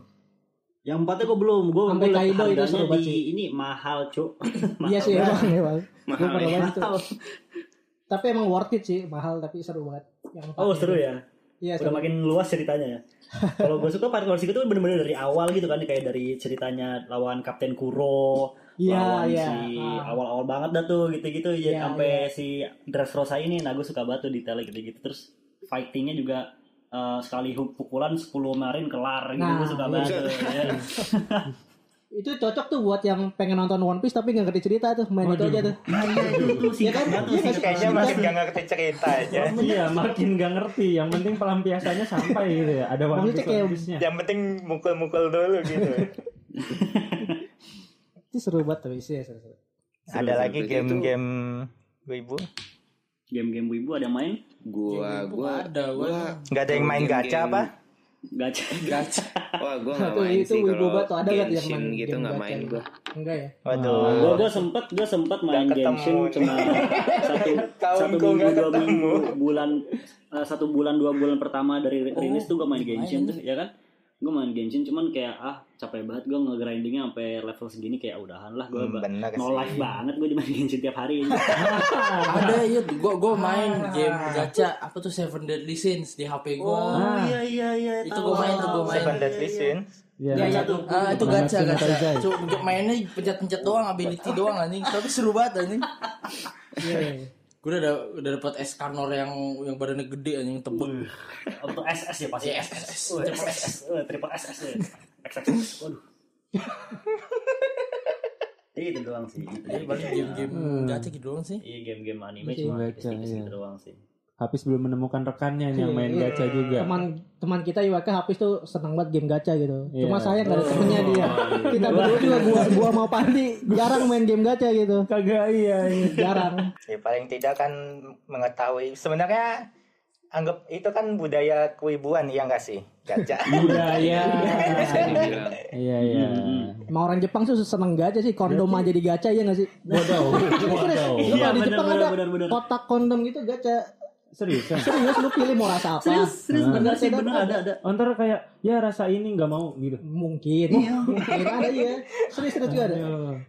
Yang empatnya gue belum, gue Sampai Kaido itu seru banget di sih. ini mahal cuk. Iya sih emang emang. Mahal ya. Tapi emang worth it sih, mahal tapi seru banget. Yang Oh empatnya seru ya. Iya, Udah makin luas ceritanya ya. Kalau gue suka Pirate Warriors itu bener-bener dari awal gitu kan kayak dari ceritanya lawan Kapten Kuro, Iya, lawan iya. si Ah. awal-awal banget dah tuh gitu-gitu ya Iya, sampai iya. si Dressrosa ini nah gue suka banget tuh detailnya gitu-gitu terus fightingnya juga eh, sekali pukulan 10 marin kelar gitu Nah, gue suka iya. banget tuh, ya. Itu cocok tuh buat yang pengen nonton One Piece tapi nggak ngerti cerita tuh, main itu aja tuh. Nah, iya, itu kan? banget tuh Iya kan? Kayaknya makin gak ngerti cerita aja. iya, makin gak ngerti. Yang penting pelampiasannya sampai gitu ya. Ada One Piece kayak- One Piece-nya. Yang penting mukul-mukul dulu gitu. Itu seru banget tuh isinya seru-seru. Ada lagi Itu- game-game wibu. game-game wibu ada main Gua gua ada, gua gua. Gak ada yang main gacha apa? Gacha Gacha. Wah, gua enggak Tuh, main itu sih kalau tuh. Ada nggak yang Genshin main gitu gacha main gitu? gua. Enggak ya? Waduh. gue gue sempet gue sempet main Nggak Genshin cuma satu satu minggu nggak dua ketemu. minggu bulan eh, satu bulan dua bulan pertama dari rilis tuh gue main Genshin tuh ya kan gue main Genshin cuman kayak ah capek banget gue nge-grindingnya sampai level segini kayak udahan lah gue Hmm, bener no life banget gue di main Genshin tiap hari Ada ya, gua gua main game gacha apa tuh Seven Deadly Sins di HP gua. Ah. iya iya iya Itu gua main tuh gua main. Seven Deadly Sins. Iya. Iya, iya tuh. Ah itu Mengatasi gacha gacha. Taizai. Cuma mainnya pencet-pencet doang, ability doang anjing. Tapi seru banget anjing. Gue udah da- udah dapat Escanor yang yang badannya gede anjing tebel. untuk SS ya pasti Iya, SS SS. Wah, SS triple SS XXX waduh. Itu doang sih. Jadi paling game-game gacha gitu doang sih. iya game-game anime Iya, cuma iya. gitu doang sih Hafiz belum menemukan rekannya yang main Iya, gacha juga. teman teman kita IWK Hafiz tuh senang banget game gacha gitu. Iya. Cuma saya nggak ada temennya dia. Kita berdua juga gua gua mau Pandi jarang main game gacha gitu. Kagak iya. iya. Jarang. Ya paling tidak kan mengetahui sebenarnya anggap itu kan budaya kewibuan iya nggak sih gacha Budaya. Iya iya. Emang orang Jepang tuh seneng gacha sih, kondom aja di gacha ya nggak sih? Bodoh. Iya, di Jepang ada kotak kondom gitu gacha. Serius kan? Serius lu pilih mau rasa apa? serius serius Nah, bener sih bener ada. ada Ontar kayak ya rasa ini nggak mau gitu. Mungkin. Mungkin ada ya. Serius serius juga ada.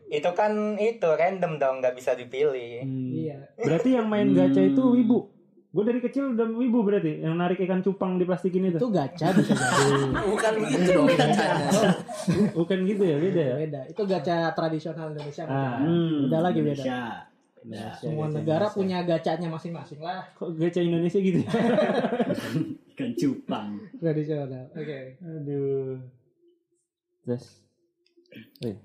Itu kan itu random dong nggak bisa dipilih Hmm. Iya. Berarti yang main gacha itu wibu. Gue dari kecil udah wibu berarti yang narik ikan cupang di plastikin itu. Itu gacha bisa jadi. Bukan begitu dong gacanya. Bukan gitu ya, beda ya. Beda. Itu gacha tradisional Indonesia. Ah, Hmm. Beda lagi beda. Indonesia Beda. Semua negara punya gacanya masing-masing lah. Kok gacha Indonesia gitu ya? ikan cupang Tradisional. Oke. Aduh. Terus Eh,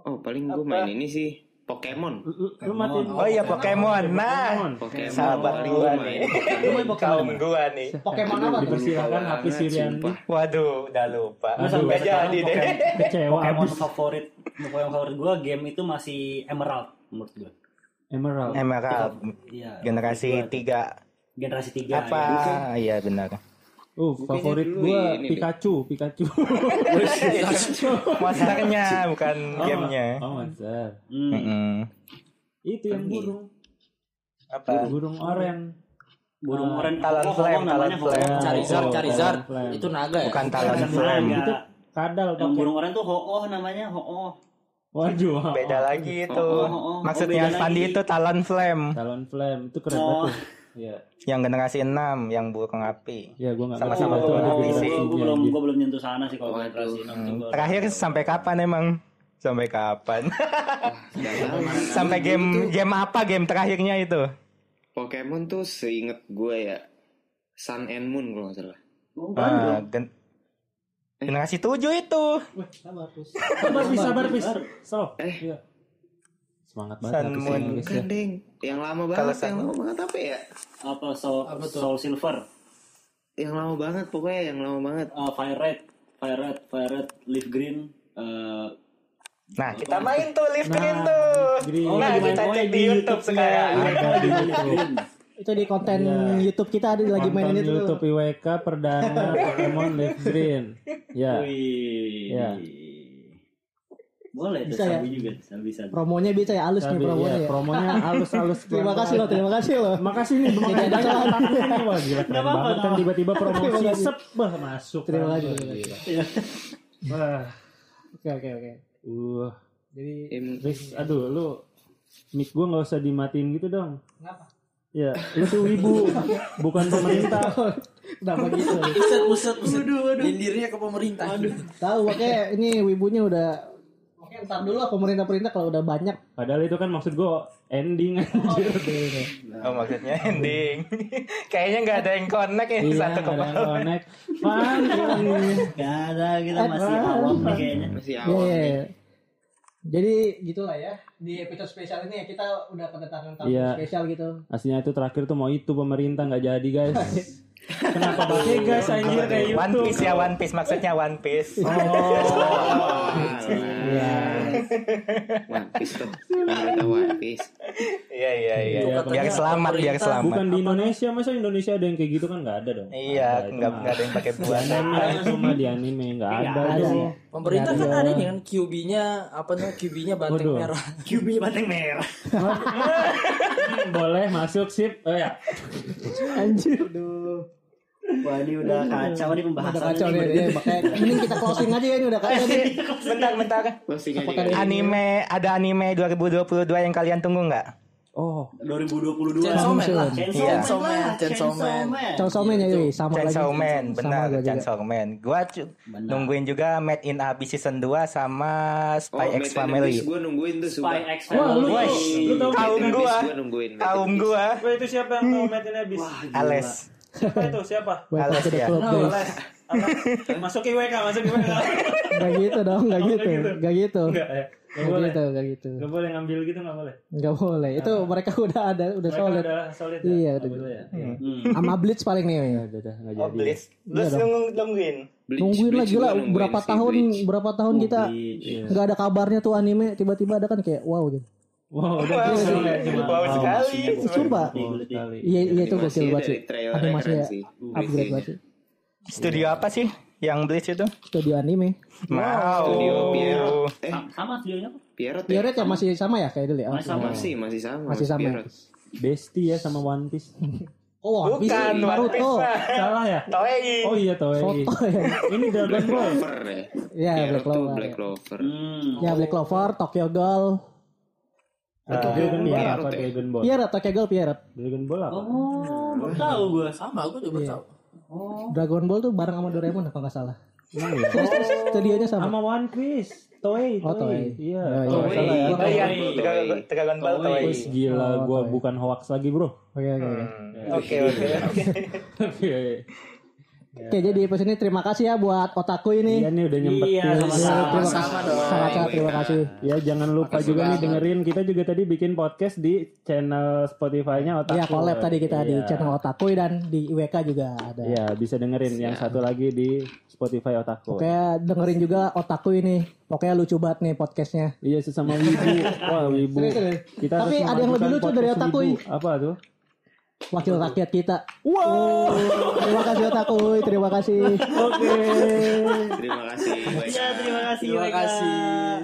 Oh paling gue main ini sih Pokemon. lu, lu- lu matiin oh iya Pokemon nah Pokemon. Pokemon. sahabat paling gua gua nih main. kaum gua nih Pokemon apa tuh? Dipersilakan Siriandi. sumpah. waduh udah lupa Aduh. Sampai jadi deh Pokemon- Kecewa Pokemon favorit Pokemon favorit gue game itu masih Emerald menurut gue Emerald. Emerald iya generasi tiga generasi tiga apa ya. iya benar Oh, Bukannya favorit gua ini, Pikachu, Pikachu. monsternya bukan gamenya Oh, monster. Hmm. Mm-mm. Itu yang burung. apa Burung oren. burung Ah, oren Talon Ho-ho Flame, Talon Flame. Charizard, Oh, Charizard. Itu naga ya? bukan talon Talon flame. Itu kadal yang burung oren tuh ho-oh namanya ho-oh Waduh. beda lagi itu Oh, oh, oh. maksudnya Oh, Sandi lagi. itu talon flame Talon Flame itu keren Oh. banget. Iya. yang generasi 6 yang burung api Ya gua enggak Sama-sama itu ada api generasi sih. gue dia belum aja. gue belum nyentuh sana sih kalau generasi enam tuh gua- terakhir sampai kapan emang sampai kapan sampai game game apa game terakhirnya itu Pokemon tuh seinget gue ya Sun and Moon kalau nggak salah. Oh, baru Ah, gen- generasi 7 itu Wah, sabar terus. Sabar, Pis, sabar, Pis. Stop. Eh. Iya. Semangat banget Sun Moon. Indonesia. Bukan deng, yang lama banget, Sun yang lama banget apa ya? apa soul, Apa tuh? soul silver Yang lama banget pokoknya, yang lama banget. uh, fire red fire red fire red leaf green uh, nah kita main tuh live Nah, green tuh Green. nah lagi main kita cek di di YouTube YouTube sekarang Ada di leaf YouTube. green Itu di konten Iya. YouTube kita ada lagi mainin itu. tuh. YouTube IWK perdana Pokemon Leaf Green. Ya. Wih. Iya. boleh tuh Bisa ya? juga sabi sabi Promonya bisa ya halus nih promonya ya, ya. promonya halus-halus. Terima kasih loh, terima kasih loh. Makasih nih, terima Jadi kasih banyak nih. Wah gila keren apa-apa, banget kan tiba-tiba promosi Terima kasih. sep masuk. Terima kasih, terima Gila. Wah. Oke oke oke. Uh, Jadi Riz, aduh lu mic gua nggak usah dimatiin gitu dong. kenapa? Ya, itu wibu, bukan pemerintah. Kenapa gitu? Buset, buset, buset. Lindirnya ke pemerintah. Tahu makanya ini wibunya udah Oke, ntar dulu lah pemerintah-pemerintah kalau udah banyak. Padahal itu kan maksud gua ending anjir. oh maksudnya ending kayaknya nggak ada yang connect ini Iya, satu ada yang kepala connect. Fun, ini. Gak ada kita masih awam nih kayaknya Masih Iya, awal iya, nih. Jadi gitulah ya di episode spesial ini ya kita udah kedatangan tamu Iya. spesial gitu. Aslinya itu terakhir tuh mau itu pemerintah nggak jadi guys. Kenapa pakai gas anjir kayak One YouTube? Piece ya One Piece maksudnya One Piece Oh, Iya. One Piece tuh. One Piece. iya iya iya Iya, biar selamat biar selamat Bukan di Indonesia, masa Indonesia ada yang kayak gitu kan nggak ada dong. iya nggak nggak ada yang pakai anime itu mah di anime nggak ada. Nggak ada, ya. Pemerintah kan Iya. ada nih kan QB-nya apa namanya QB-nya banteng Waduh. merah. QB banteng merah Boleh masuk sip. Oh ya. Anjir. Aduh. Wah ini udah kacau nih Udah pembahasan. kacau nih, ya, makanya mending kita closing aja ya ini udah kacau nih. bentar bentar Closing aja. Apakah anime ada anime 2022 yang kalian tunggu nggak Oh, 2022. Chainsaw Man lah. Chainsaw Iya. Man lah, Chainsaw Man. Chainsaw Man ya, yoi, sama lagi. Chainsaw Man Sama benar gua juga. Chainsaw Man gua nungguin juga Made in Abyss season 2 sama Oh, Spy X Family Gue nungguin tuh Spy. X Wah, lu- Family. lu tau kaum gua kaum gua itu siapa yang mau habis? Wah, gila. Ales Siapa itu? Siapa? Welcome Alas to the ya. club, No, guys. Masuk IWK, masuk IWK. Gak gitu dong, gak Oh, gitu, gitu. gak gitu. Enggak ya. Enggak Gak boleh. gitu, gak gitu. Enggak boleh ngambil gitu enggak boleh. Gak boleh. Itu mereka udah ada, udah Mereka solid. udah solid Iya, ya. udah. Nggak boleh ya. Iya. Hmm. Sama Blitz paling nih. Udah, udah, enggak oh jadi. Blitz Iya dong. nunggu- nungguin Bleach, Nungguin lagi lah berapa tahun, berapa tahun kita nggak ada kabarnya tuh anime, tiba-tiba ada kan kayak wow gitu. Wow, udah Wow, ya cuma. wow sekali. Wow sekali. Iya, iya itu gokil banget sih. keren sih. upgrade banget sih. studio apa sih yang Blitz itu Studio anime. mau Studio Pierrot. Eh, Sa- Sama studionya apa? Pierrot ya? Pierrot ya masih sama ya kayak dulu ya? Masih sama. Masih, masih sama. Masih sama. Bestie ya sama One Piece. Oh, One Piece, bukan Naruto. Salah ya? Toei Oh iya Toei. Soto ya. Ini Dragon Black Ball. Clover ya. Ya, Pierrot Black Clover. Black Clover. Hmm. Ya Black Clover, Tokyo Ghoul. Atau Dragon Ball Pierrot apa ya? Dragon Ball? Pierrot, Tokyo Pierrot. Dragon Ball apa? Oh, baru tahu gue. Sama, gue juga Iya. tahu. Dragon Ball tuh bareng sama Doraemon kalau nggak salah. Emang ya? Studionya sama. Sama One Piece. Toei, Oh, Toei. Iya. Oh, iya. Oh, Toei. salah ya. oh iya Toei. Dragon- Dragon Ball Toei. Toei Wis gila, Oh, gua Toei. bukan hoax lagi bro. Oke, oke, oke. Hmm, oke oke oke Oke, jadi episode ini terima kasih ya buat otaku ini. Iya nih udah nyempetin. Iya, sama-sama. Terima kasih. Sama dong. Sangat-sangat terima kasih. Ya jangan lupa Makasih juga nih banget. dengerin kita juga tadi bikin podcast di channel Spotify-nya Otaku. Iya, collab tadi kita di Iya. channel Otaku dan di IWK juga ada. Iya, bisa dengerin yang satu lagi di Spotify Otaku. Oke, dengerin juga Otaku ini. Pokoknya lucu banget nih podcastnya. Iya sesama wibu. Wah, wibu. Kita Tapi ada yang lebih lucu dari podcast Otaku, wibu. Ih. Apa tuh? Wakil rakyat kita. Wow. terima kasih Otaku, terima kasih. Oke. Terima kasih. Ya, terima kasih. Terima kasih.